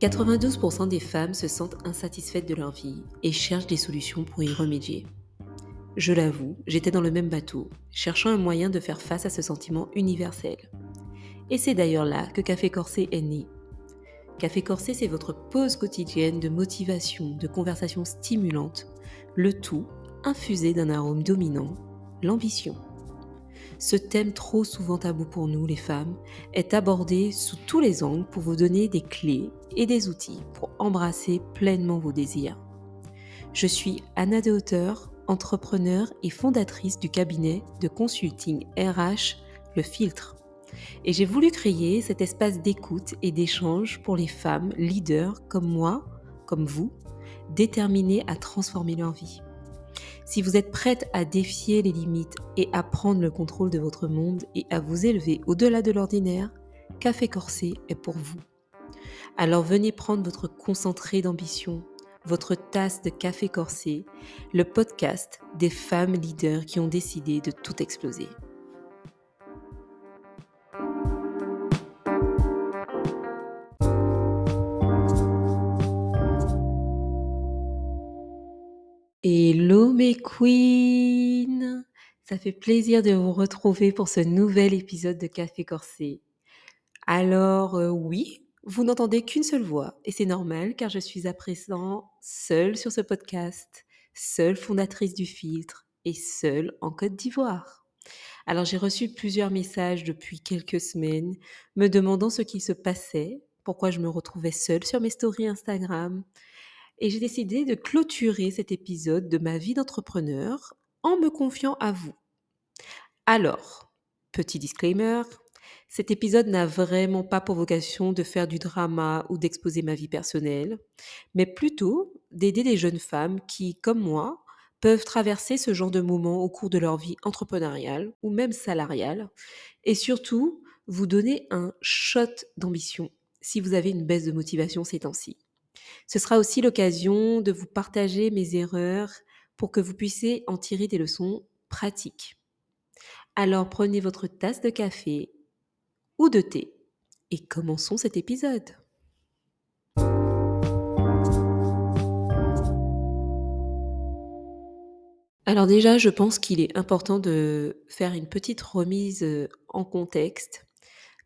92% des femmes se sentent insatisfaites de leur vie et cherchent des solutions pour y remédier. Je l'avoue, j'étais dans le même bateau, cherchant un moyen de faire face à ce sentiment universel. Et c'est d'ailleurs là que Café Corsé est né. Café Corsé, c'est votre pause quotidienne de motivation, de conversation stimulante, le tout infusé d'un arôme dominant, l'ambition. Ce thème trop souvent tabou pour nous, les femmes, est abordé sous tous les angles pour vous donner des clés et des outils pour embrasser pleinement vos désirs. Je suis Anna de Hauteur, entrepreneur et fondatrice du cabinet de consulting RH Le Filtre. Et j'ai voulu créer cet espace d'écoute et d'échange pour les femmes leaders comme moi, comme vous, déterminées à transformer leur vie. Si vous êtes prête à défier les limites et à prendre le contrôle de votre monde et à vous élever au-delà de l'ordinaire, Café Corsé est pour vous. Alors venez prendre votre concentré d'ambition, votre tasse de café corsé, le podcast des femmes leaders qui ont décidé de tout exploser. Hello mes queens Ça fait plaisir de vous retrouver pour ce nouvel épisode de Café Corsé. Alors euh, oui, vous n'entendez qu'une seule voix et c'est normal car je suis à présent seule sur ce podcast, seule fondatrice du filtre et seule en Côte d'Ivoire. Alors j'ai reçu plusieurs messages depuis quelques semaines me demandant ce qui se passait, pourquoi je me retrouvais seule sur mes stories Instagram, et j'ai décidé de clôturer cet épisode de ma vie d'entrepreneur en me confiant à vous. Alors, petit disclaimer, cet épisode n'a vraiment pas pour vocation de faire du drama ou d'exposer ma vie personnelle, mais plutôt d'aider des jeunes femmes qui, comme moi, peuvent traverser ce genre de moments au cours de leur vie entrepreneuriale ou même salariale, et surtout vous donner un shot d'ambition si vous avez une baisse de motivation ces temps-ci. Ce sera aussi l'occasion de vous partager mes erreurs pour que vous puissiez en tirer des leçons pratiques. Alors prenez votre tasse de café ou de thé et commençons cet épisode. Alors déjà, je pense qu'il est important de faire une petite remise en contexte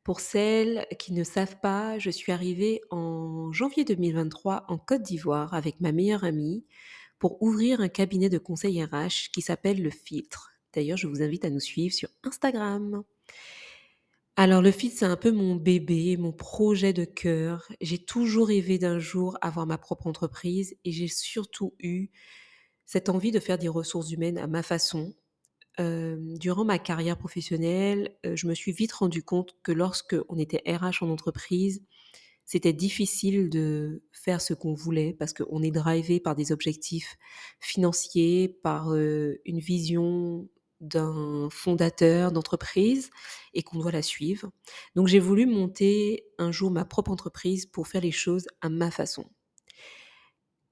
pour celles qui ne savent pas, je suis arrivée en janvier 2023 en Côte d'Ivoire avec ma meilleure amie pour ouvrir un cabinet de conseil RH qui s'appelle Le Filtre. D'ailleurs, je vous invite à nous suivre sur Instagram. Alors le Filtre, c'est un peu mon bébé, mon projet de cœur. J'ai toujours rêvé d'un jour avoir ma propre entreprise et j'ai surtout eu cette envie de faire des ressources humaines à ma façon, durant ma carrière professionnelle, je me suis vite rendu compte que lorsque on était RH en entreprise, c'était difficile de faire ce qu'on voulait parce qu'on est drivé par des objectifs financiers, par une vision d'un fondateur d'entreprise et qu'on doit la suivre. Donc j'ai voulu monter un jour ma propre entreprise pour faire les choses à ma façon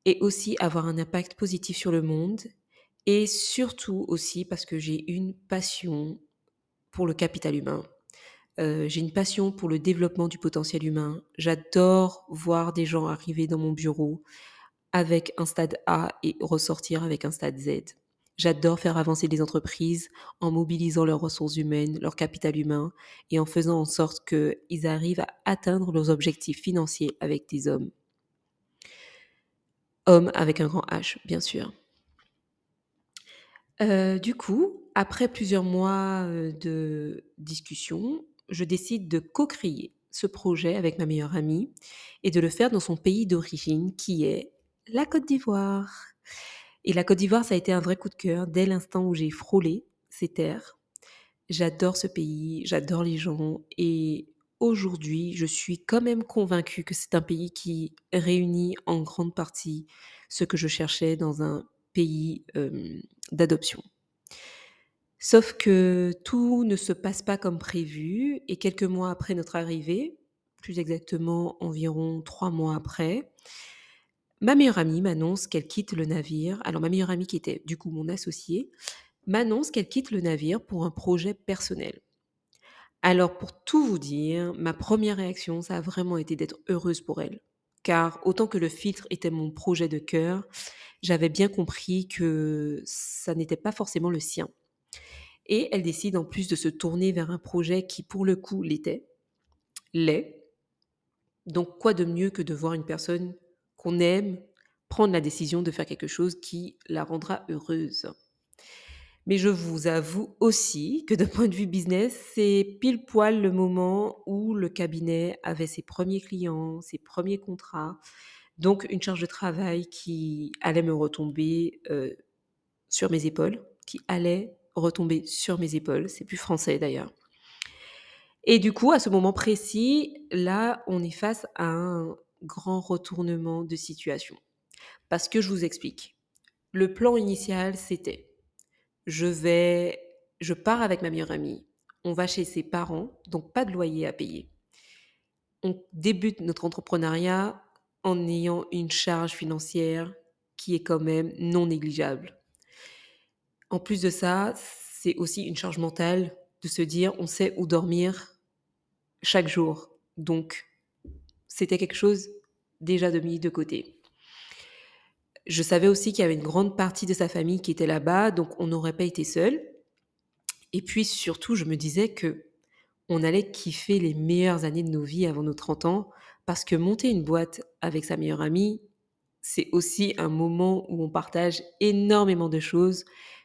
et aussi avoir un impact positif sur le monde et surtout aussi parce que j'ai une passion pour le capital humain. Euh, j'ai une passion pour le développement du potentiel humain. J'adore voir des gens arriver dans mon bureau avec un stade A et ressortir avec un stade Z. J'adore faire avancer les entreprises en mobilisant leurs ressources humaines, leur capital humain et en faisant en sorte qu'ils arrivent à atteindre leurs objectifs financiers avec des hommes. Hommes avec un grand H, bien sûr. Euh, du coup, après plusieurs mois de discussion, je décide de co-créer ce projet avec ma meilleure amie et de le faire dans son pays d'origine qui est la Côte d'Ivoire. Et la Côte d'Ivoire, ça a été un vrai coup de cœur dès l'instant où j'ai frôlé ces terres. J'adore ce pays, j'adore les gens et aujourd'hui, je suis quand même convaincue que c'est un pays qui réunit en grande partie ce que je cherchais dans un pays d'adoption. Sauf que tout ne se passe pas comme prévu et quelques mois après notre arrivée, plus exactement environ trois mois après, ma meilleure amie m'annonce qu'elle quitte le navire. Alors ma meilleure amie qui était du coup mon associée m'annonce qu'elle quitte le navire pour un projet personnel. Alors pour tout vous dire, ma première réaction, ça a vraiment été d'être heureuse pour elle. Car autant que le filtre était mon projet de cœur, j'avais bien compris que ça n'était pas forcément le sien. Et elle décide en plus de se tourner vers un projet qui pour le coup l'était, l'est. Donc quoi de mieux que de voir une personne qu'on aime prendre la décision de faire quelque chose qui la rendra heureuse? Mais je vous avoue aussi que d'un point de vue business, c'est pile poil le moment où le cabinet avait ses premiers clients, ses premiers contrats, donc une charge de travail qui allait me retomber euh, sur mes épaules, qui allait retomber sur mes épaules, c'est plus français d'ailleurs. Et du coup, à ce moment précis, là, on est face à un grand retournement de situation. Parce que je vous explique. Le plan initial, c'était je vais, je pars avec ma meilleure amie, on va chez ses parents, donc pas de loyer à payer. On débute notre entrepreneuriat en ayant une charge financière qui est quand même non négligeable. En plus de ça, c'est aussi une charge mentale de se dire on sait où dormir chaque jour. Donc, c'était quelque chose déjà de mis de côté. Je savais aussi qu'il y avait une grande partie de sa famille qui était là-bas, donc on n'aurait pas été seul. Et puis surtout, je me disais que on allait kiffer les meilleures années de nos vies avant nos 30 ans, parce que monter une boîte avec sa meilleure amie, c'est aussi un moment où on partage énormément de choses,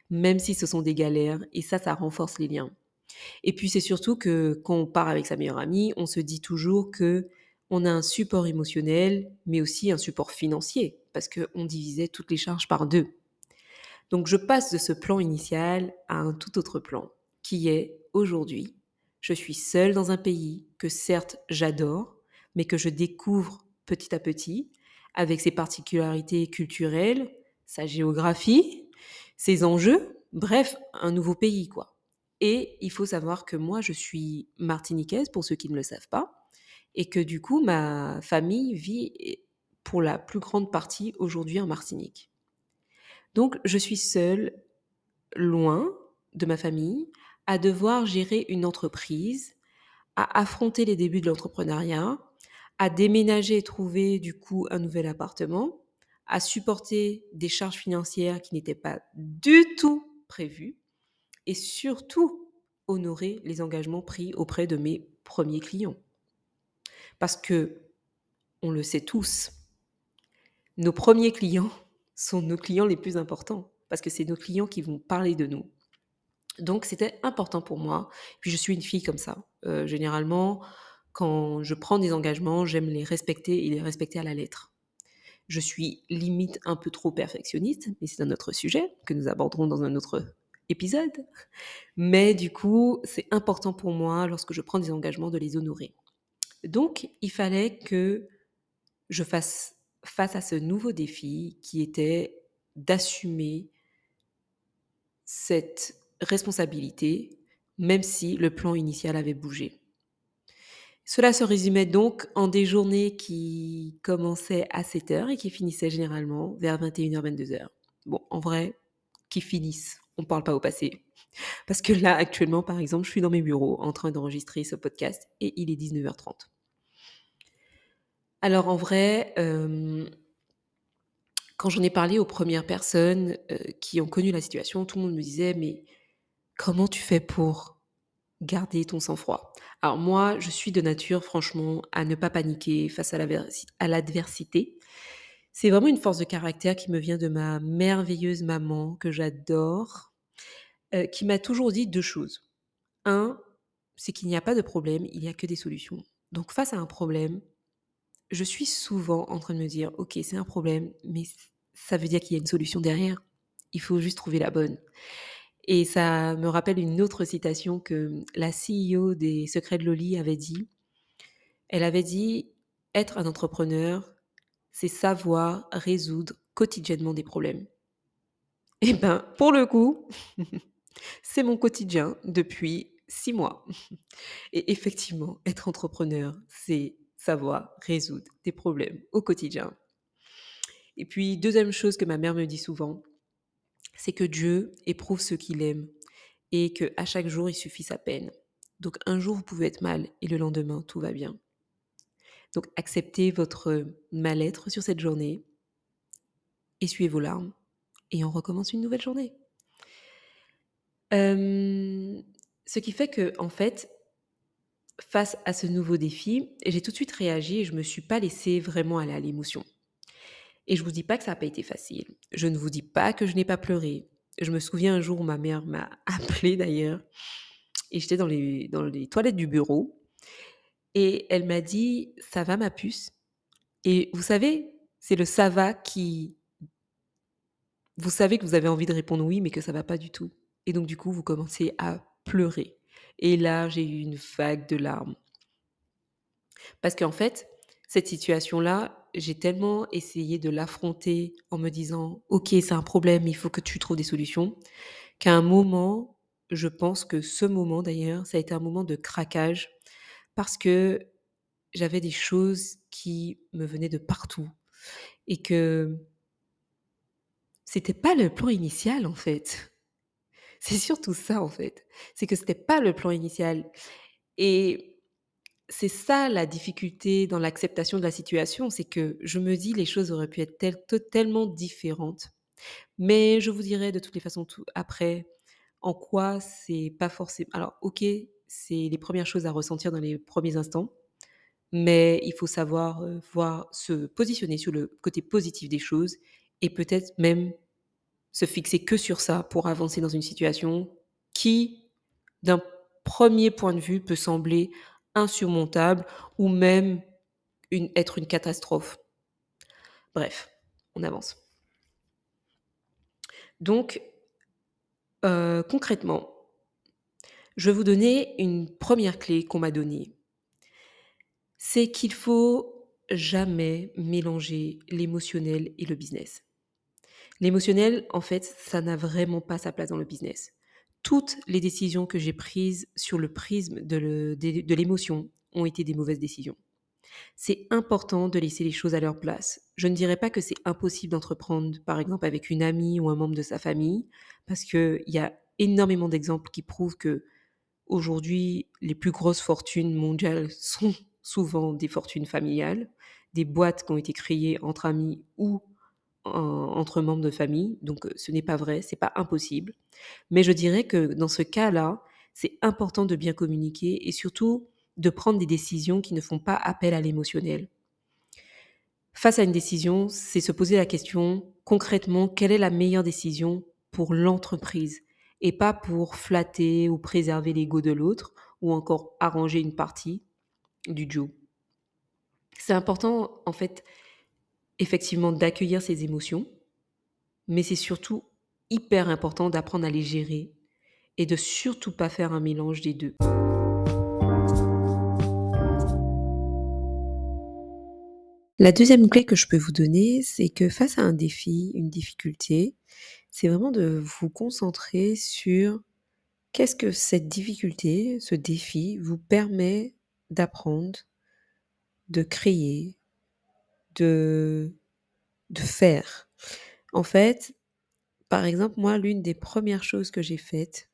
même si ce sont des galères, et ça, ça renforce les liens. Et puis c'est surtout que quand on part avec sa meilleure amie, on se dit toujours que on a un support émotionnel, mais aussi un support financier, parce qu'on divisait toutes les charges par deux. Donc je passe de ce plan initial à un tout autre plan, qui est aujourd'hui, je suis seule dans un pays que certes j'adore, mais que je découvre petit à petit, avec ses particularités culturelles, sa géographie, ses enjeux, bref, un nouveau pays, quoi. Et il faut savoir que moi, je suis martiniquaise, pour ceux qui ne le savent pas, et que du coup, ma famille vit pour la plus grande partie aujourd'hui en Martinique. Donc, je suis seule, loin de ma famille, à devoir gérer une entreprise, à affronter les débuts de l'entrepreneuriat, à déménager et trouver du coup un nouvel appartement, à supporter des charges financières qui n'étaient pas du tout prévues, et surtout honorer les engagements pris auprès de mes premiers clients. Parce que, on le sait tous, nos premiers clients sont nos clients les plus importants, parce que c'est nos clients qui vont parler de nous. Donc c'était important pour moi. Puis je suis une fille comme ça. Euh, généralement, quand je prends des engagements, j'aime les respecter et les respecter à la lettre. Je suis limite un peu trop perfectionniste, mais c'est un autre sujet que nous aborderons dans un autre épisode. Mais du coup, c'est important pour moi, lorsque je prends des engagements, de les honorer. Donc, il fallait que je fasse face à ce nouveau défi qui était d'assumer cette responsabilité, même si le plan initial avait bougé. Cela se résumait donc en des journées qui commençaient à 7 heures et qui finissaient généralement vers 21h, 22h. Bon, en vrai, qui finissent. On ne parle pas au passé. Parce que là, actuellement, par exemple, je suis dans mes bureaux en train d'enregistrer ce podcast et il est 19h30. Alors en vrai, quand j'en ai parlé aux premières personnes qui ont connu la situation, tout le monde me disait mais comment tu fais pour garder ton sang-froid? Alors moi, je suis de nature franchement à ne pas paniquer face à l'adversité. C'est vraiment une force de caractère qui me vient de ma merveilleuse maman que j'adore, qui m'a toujours dit deux choses. Un, c'est qu'il n'y a pas de problème, il n'y a que des solutions. Donc face à un problème, je suis souvent en train de me dire, ok, c'est un problème, mais ça veut dire qu'il y a une solution derrière. Il faut juste trouver la bonne. Et ça me rappelle une autre citation que la CEO des Secrets de Loli avait dit. Elle avait dit, être un entrepreneur, c'est savoir résoudre quotidiennement des problèmes. Eh bien, pour le coup, c'est mon quotidien depuis six mois. Et effectivement, être entrepreneur, c'est savoir résoudre des problèmes au quotidien. Et puis, deuxième chose que ma mère me dit souvent, c'est que Dieu éprouve ce qu'il aime et que à chaque jour, il suffit sa peine. Donc, un jour, vous pouvez être mal et le lendemain, tout va bien. Donc acceptez votre mal-être sur cette journée, essuyez vos larmes et on recommence une nouvelle journée. Hem, ce qui fait que, en fait, face à ce nouveau défi, j'ai tout de suite réagi et je me suis pas laissée vraiment aller à l'émotion. Et je vous dis pas que ça n'a pas été facile. Je ne vous dis pas que je n'ai pas pleuré. Je me souviens un jour où ma mère m'a appelée d'ailleurs et j'étais dans les, dans les toilettes du bureau et elle m'a dit ça va ma puce? Et vous savez c'est le ça va qui vous savez que vous avez envie de répondre oui mais que ça va pas du tout et donc du coup vous commencez à pleurer et là j'ai eu une vague de larmes parce qu'en fait cette situation là j'ai tellement essayé de l'affronter en me disant ok c'est un problème il faut que tu trouves des solutions qu'à un moment je pense que ce moment d'ailleurs ça a été un moment de craquage parce que j'avais des choses qui me venaient de partout et que c'était pas le plan initial en fait. C'est surtout ça en fait. C'est que c'était pas le plan initial. Et c'est ça la difficulté dans l'acceptation de la situation, c'est que je me dis les choses auraient pu être tellement différentes. Mais je vous dirai de toutes les façons après en quoi c'est pas forcément. Alors, ok, c'est les premières choses à ressentir dans les premiers instants, mais il faut savoir voir, se positionner sur le côté positif des choses et peut-être même se fixer que sur ça pour avancer dans une situation qui, d'un premier point de vue, peut sembler insurmontable ou même être une catastrophe. Bref, on avance. Donc, euh, concrètement, je vais vous donner une première clé qu'on m'a donnée. C'est qu'il faut jamais mélanger l'émotionnel et le business. L'émotionnel, en fait, ça n'a vraiment pas sa place dans le business. Toutes les décisions que j'ai prises sur le prisme de l'émotion ont été des mauvaises décisions. C'est important de laisser les choses à leur place. Je ne dirais pas que c'est impossible d'entreprendre, par exemple, avec une amie ou un membre de sa famille, parce qu'il y a énormément d'exemples qui prouvent que aujourd'hui, les plus grosses fortunes mondiales sont souvent des fortunes familiales, des boîtes qui ont été créées entre amis ou entre membres de famille. Donc, ce n'est pas vrai, c'est pas impossible. Mais je dirais que dans ce cas-là, c'est important de bien communiquer et surtout de prendre des décisions qui ne font pas appel à l'émotionnel. Face à une décision, c'est se poser la question concrètement, quelle est la meilleure décision pour l'entreprise et pas pour flatter ou préserver l'ego de l'autre ou encore arranger une partie du duo. C'est important en fait effectivement d'accueillir ses émotions, mais c'est surtout hyper important d'apprendre à les gérer et de surtout pas faire un mélange des deux. La deuxième clé que je peux vous donner, c'est que face à un défi, une difficulté, c'est vraiment de vous concentrer sur qu'est-ce que cette difficulté, ce défi vous permet d'apprendre, de créer, de, de faire. En fait, par exemple, moi, l'une des premières choses que j'ai faites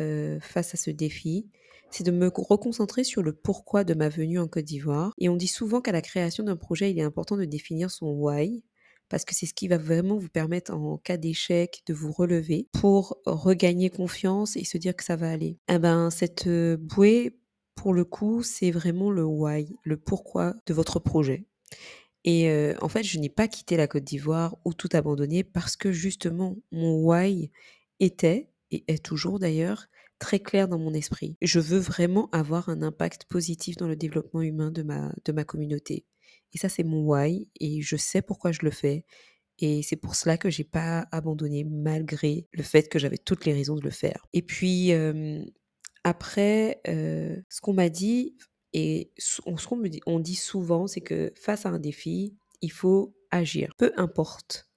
euh, face à ce défi, c'est de me reconcentrer sur le pourquoi de ma venue en Côte d'Ivoire. Et on dit souvent qu'à la création d'un projet, il est important de définir son why, parce que c'est ce qui va vraiment vous permettre en cas d'échec de vous relever pour regagner confiance et se dire que ça va aller. Eh ben, cette euh, bouée, pour le coup, c'est vraiment le why, le pourquoi de votre projet. Et en fait, je n'ai pas quitté la Côte d'Ivoire ou tout abandonné parce que justement, mon why était, et est toujours d'ailleurs, très clair dans mon esprit. Je veux vraiment avoir un impact positif dans le développement humain de ma, de ma communauté. Et ça, c'est mon why et je sais pourquoi je le fais. Et c'est pour cela que j'ai pas abandonné malgré le fait que j'avais toutes les raisons de le faire. Et puis après, ce qu'on m'a dit et ce qu'on dit, on dit souvent, c'est que face à un défi, il faut agir. Peu importe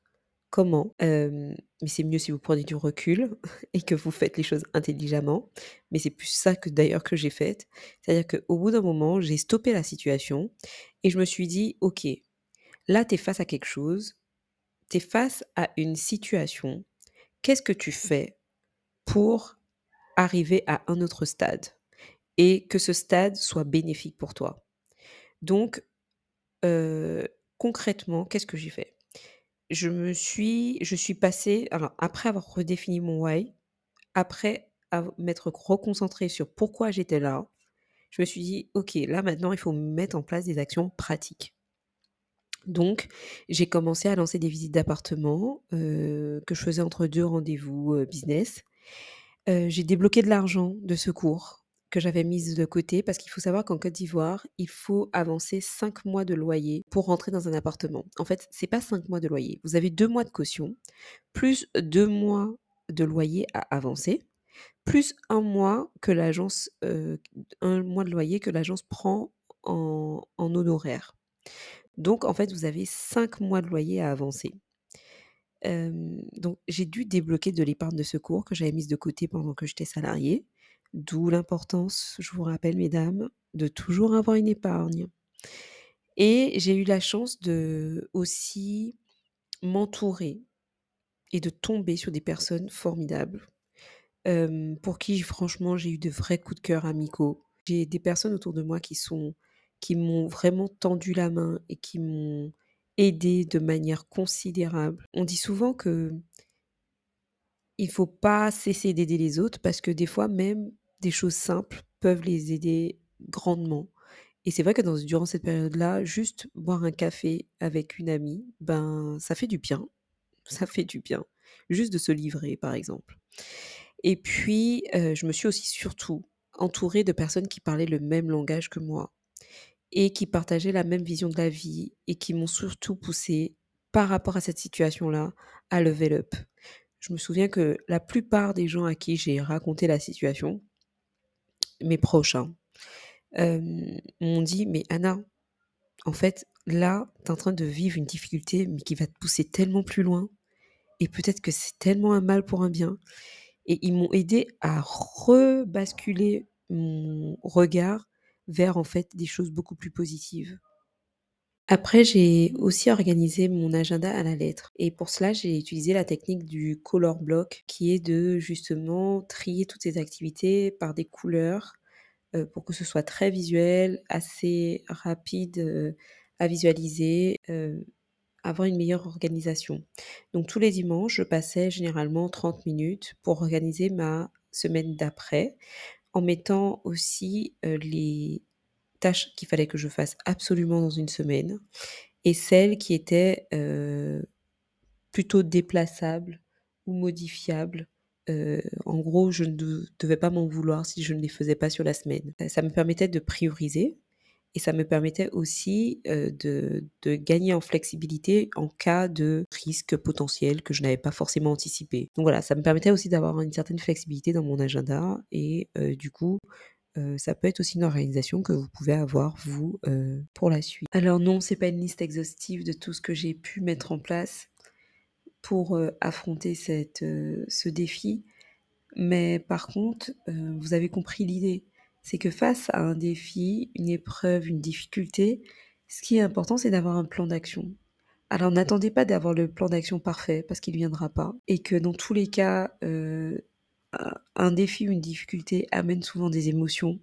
comment. mais c'est mieux si vous prenez du recul et que vous faites les choses intelligemment. Mais c'est plus ça que d'ailleurs que j'ai fait. C'est-à-dire qu'au bout d'un moment, j'ai stoppé la situation et je me suis dit, OK, là, tu es face à quelque chose, tu es face à une situation. Qu'est-ce que tu fais pour arriver à un autre stade? Et que ce stade soit bénéfique pour toi Donc, concrètement, qu'est-ce que j'ai fait? Je me suis je suis passée alors après avoir redéfini mon why, après m'être reconcentrée sur pourquoi j'étais là, je me suis dit: «OK, là maintenant il faut mettre en place des actions pratiques». Donc j'ai commencé à lancer des visites d'appartements, que je faisais entre 2 rendez-vous, business. J'ai débloqué de l'argent de secours que j'avais mise de côté parce qu'il faut savoir qu'en Côte d'Ivoire, il faut avancer 5 mois de loyer pour rentrer dans un appartement. En fait, c'est pas 5 mois de loyer. Vous avez 2 mois de caution, plus 2 mois de loyer à avancer, plus 1 mois que l'agence, heu, 1 mois de loyer que l'agence prend en en honoraires. Donc en fait, vous avez 5 mois de loyer à avancer. Hem, donc j'ai dû débloquer de l'épargne de secours que j'avais mise de côté pendant que j'étais salariée. D'où l'importance, je vous rappelle mesdames, de toujours avoir une épargne. Et j'ai eu la chance de aussi m'entourer et de tomber sur des personnes formidables, pour qui franchement j'ai eu de vrais coups de cœur amicaux. J'ai des personnes autour de moi qui sont qui m'ont vraiment tendu la main et qui m'ont aidée de manière considérable. On dit souvent que il faut pas cesser d'aider les autres parce que des fois même des choses simples peuvent les aider grandement. Et c'est vrai que durant cette période-là, juste boire un café avec une amie, ben, ça fait du bien. Ça fait du bien. Juste de se livrer, par exemple. Et puis, heu, je me suis aussi surtout entourée de personnes qui parlaient le même langage que moi et qui partageaient la même vision de la vie et qui m'ont surtout poussée, par rapport à cette situation-là, à level up. Je me souviens que la plupart des gens à qui j'ai raconté la situation, mes proches, hein, m'ont dit: «Mais Anna, en fait, là, tu es en train de vivre une difficulté, mais qui va te pousser tellement plus loin et peut-être que c'est tellement un mal pour un bien» et ils m'ont aidée à rebasculer mon regard vers, en fait, des choses beaucoup plus positives. Après, j'ai aussi organisé mon agenda à la lettre et pour cela, j'ai utilisé la technique du color block qui est de justement trier toutes ces activités par des couleurs, heu, pour que ce soit très visuel, assez rapide, heu, à visualiser, heu, avoir une meilleure organisation. Donc tous les dimanches, je passais généralement 30 minutes pour organiser ma semaine d'après, en mettant aussi, les tâches qu'il fallait que je fasse absolument dans une semaine et celles qui étaient, heu, plutôt déplaçables ou modifiables. Heu, en gros, je ne de devais pas m'en vouloir si je ne les faisais pas sur la semaine. Heu, ça me permettait de prioriser et ça me permettait aussi, de gagner en flexibilité en cas de risque potentiel que je n'avais pas forcément anticipé. Donc voilà, ça me permettait aussi d'avoir une certaine flexibilité dans mon agenda et du coup, heu, ça peut être aussi une organisation que vous pouvez avoir vous, heu, pour la suite. Alors non, c'est pas une liste exhaustive de tout ce que j'ai pu mettre en place pour, heu, affronter cette, ce défi, mais par contre, vous avez compris l'idée. C'est que face à un défi, une épreuve, une difficulté, ce qui est important, c'est d'avoir un plan d'action. Alors n'attendez pas d'avoir le plan d'action parfait parce qu'il viendra pas et que dans tous les cas, un un défi ou une difficulté amène souvent des émotions.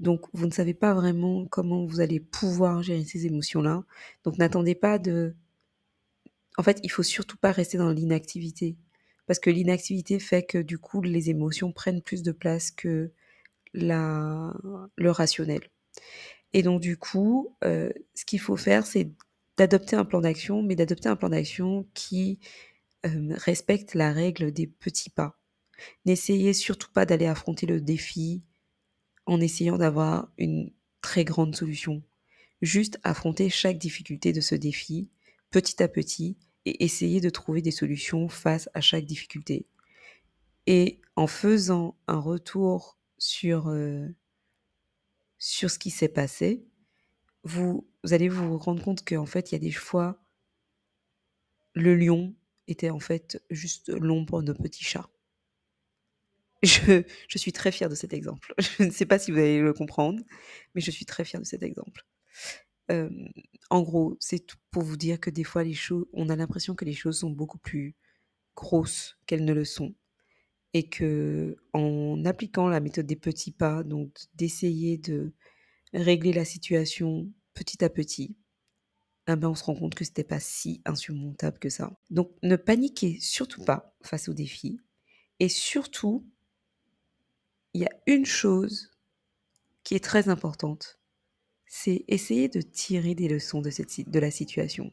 Donc vous ne savez pas vraiment comment vous allez pouvoir gérer ces émotions-là. Donc n'attendez pas de en fait, il faut surtout pas rester dans l'inactivité parce que l'inactivité fait que du coup, les émotions prennent plus de place que la le rationnel et donc du coup, heu, ce qu'il faut faire, c'est d'adopter un plan d'action, mais d'adopter un plan d'action qui, hem, respecte la règle des petits pas. N'essayez surtout pas d'aller affronter le défi en essayant d'avoir une très grande solution. Juste affronter chaque difficulté de ce défi, petit à petit et essayer de trouver des solutions face à chaque difficulté et en faisant un retour sur, sur ce qui s'est passé, vous allez vous rendre compte qu'en fait, il y a des fois le lion était en fait juste l'ombre d'un petit chat. Je je suis très fière de cet exemple. Je ne sais pas si vous allez le comprendre, mais je suis très fière de cet exemple. Hem, en gros, c'est pour vous dire que des fois les choses on a l'impression que les choses sont beaucoup plus grosses qu'elles ne le sont et qu'en appliquant la méthode des petits pas, donc d'essayer de régler la situation petit à petit, eh ben, on se rend compte que c'était pas si insurmontable que ça. Donc ne paniquez surtout pas face aux défis. Et surtout, il y a une chose qui est très importante, c'est essayer de tirer des leçons de, cette, la situation.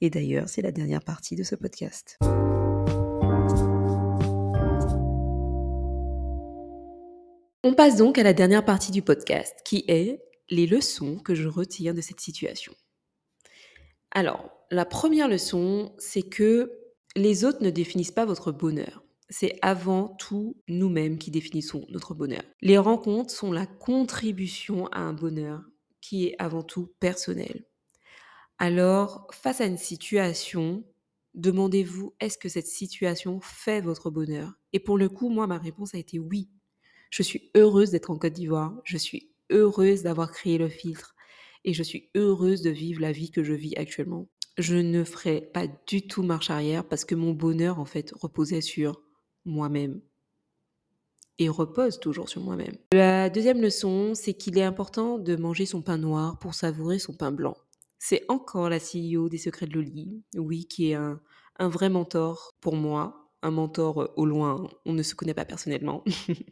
Et d'ailleurs, c'est la dernière partie de ce podcast. On passe donc à la dernière partie du podcast, qui est les leçons que je retire de cette situation. Alors, la première leçon, c'est que les autres ne définissent pas votre bonheur. C'est avant tout nous-mêmes qui définissons notre bonheur. Les rencontres sont la contribution à un bonheur qui est avant tout personnel. Alors, face à une situation, demandez-vous est-ce que cette situation fait votre bonheur? Et pour le coup, moi, ma réponse a été oui. Je suis heureuse d'être en Côte d'Ivoire. Je suis heureuse d'avoir créé le filtre. Et je suis heureuse de vivre la vie que je vis actuellement. Je ne ferai pas du tout marche arrière parce que mon bonheur, en fait, reposait sur moi-même et repose toujours sur moi-même. La deuxième leçon, c'est qu'il est important de manger son pain noir pour savourer son pain blanc. C'est encore la CEO des Secrets de Loli, oui, qui est un, un vrai mentor pour moi, un mentor euh, au loin, on ne se connaît pas personnellement,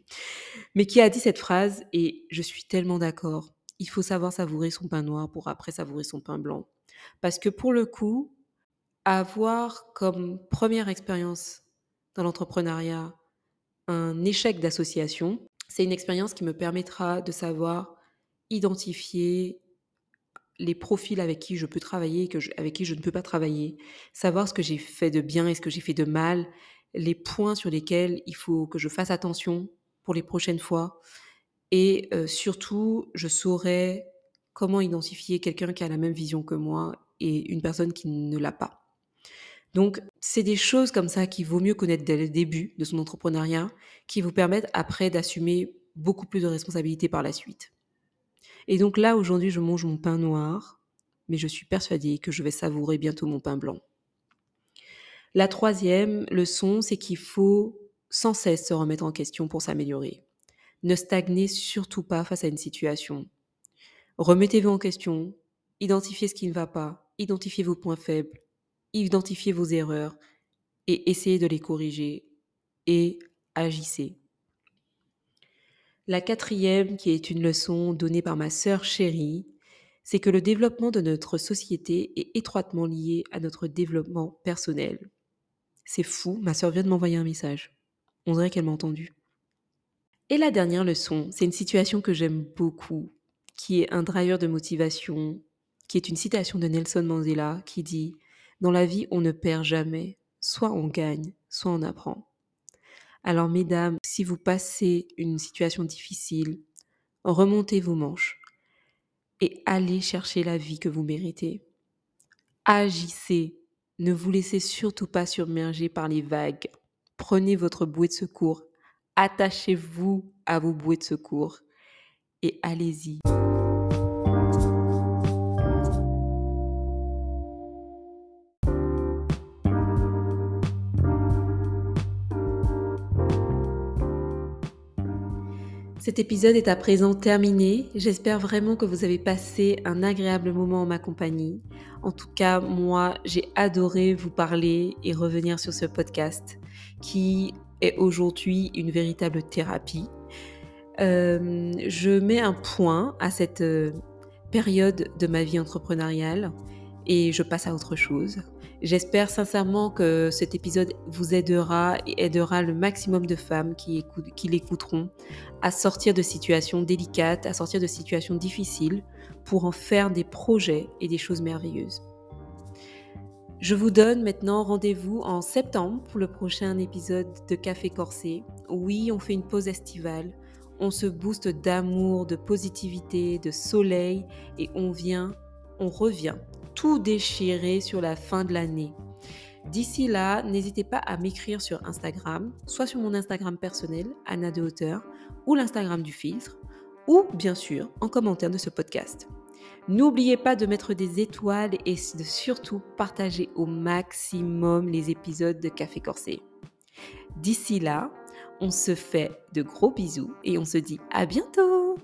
mais qui a dit cette phrase et je suis tellement d'accord. Il faut savoir savourer son pain noir pour après savourer son pain blanc. Parce que pour le coup, avoir comme première expérience dans l'entrepreneuriat un échec d'association, c'est une expérience qui me permettra de savoir identifier les profils avec qui je peux travailler et avec qui je ne peux pas travailler, savoir ce que j'ai fait de bien et ce que j'ai fait de mal, les points sur lesquels il faut que je fasse attention pour les prochaines fois. Et euh, surtout, je saurai comment identifier quelqu'un qui a la même vision que moi et une personne qui ne l'a pas. Donc, c'est des choses comme ça qu'il vaut mieux connaître dès le début de son entrepreneuriat, qui vous permettent après d'assumer beaucoup plus de responsabilités par la suite. Et donc là, aujourd'hui, je mange mon pain noir, mais je suis persuadée que je vais savourer bientôt mon pain blanc. La troisième leçon, c'est qu'il faut sans cesse se remettre en question pour s'améliorer. Ne stagnez surtout pas face à une situation. Remettez-vous en question, identifiez ce qui ne va pas, identifiez vos points faibles, identifiez vos erreurs et essayez de les corriger et agissez. La quatrième, qui est une leçon donnée par ma sœur chérie, c'est que le développement de notre société est étroitement lié à notre développement personnel. C'est fou, ma sœur vient de m'envoyer un message. On dirait qu'elle m'a entendu. Et la dernière leçon, c'est une situation que j'aime beaucoup, qui est un driver de motivation, qui est une citation de Nelson Mandela qui dit dans la vie, on ne perd jamais. Soit on gagne, soit on apprend. Alors, mesdames, si vous passez une situation difficile, remontez vos manches et allez chercher la vie que vous méritez. Agissez. Ne vous laissez surtout pas submerger par les vagues. Prenez votre bouée de secours. Attachez-vous à vos bouées de secours et allez-y. Cet épisode est à présent terminé. J'espère vraiment que vous avez passé un agréable moment en ma compagnie. En tout cas, moi, j'ai adoré vous parler et revenir sur ce podcast qui est aujourd'hui une véritable thérapie. Euh, je mets un point à cette euh, période de ma vie entrepreneuriale et je passe à autre chose. J'espère sincèrement que cet épisode vous aidera et aidera le maximum de femmes qui, l'écouteront à sortir de situations délicates, à sortir de situations difficiles pour en faire des projets et des choses merveilleuses. Je vous donne maintenant rendez-vous en septembre pour le prochain épisode de Café Corsé. Oui, on fait une pause estivale, on se booste d'amour, de positivité, de soleil et on vient, on revient tout déchirer sur la fin de l'année. D'ici là, n'hésitez pas à m'écrire sur Instagram, soit sur mon Instagram personnel, Anna de Hauteur, ou l'Instagram du filtre, ou bien sûr en commentaire de ce podcast. N'oubliez pas de mettre des étoiles et de surtout partager au maximum les épisodes de Café Corsé. D'ici là, on se fait de gros bisous et on se dit à bientôt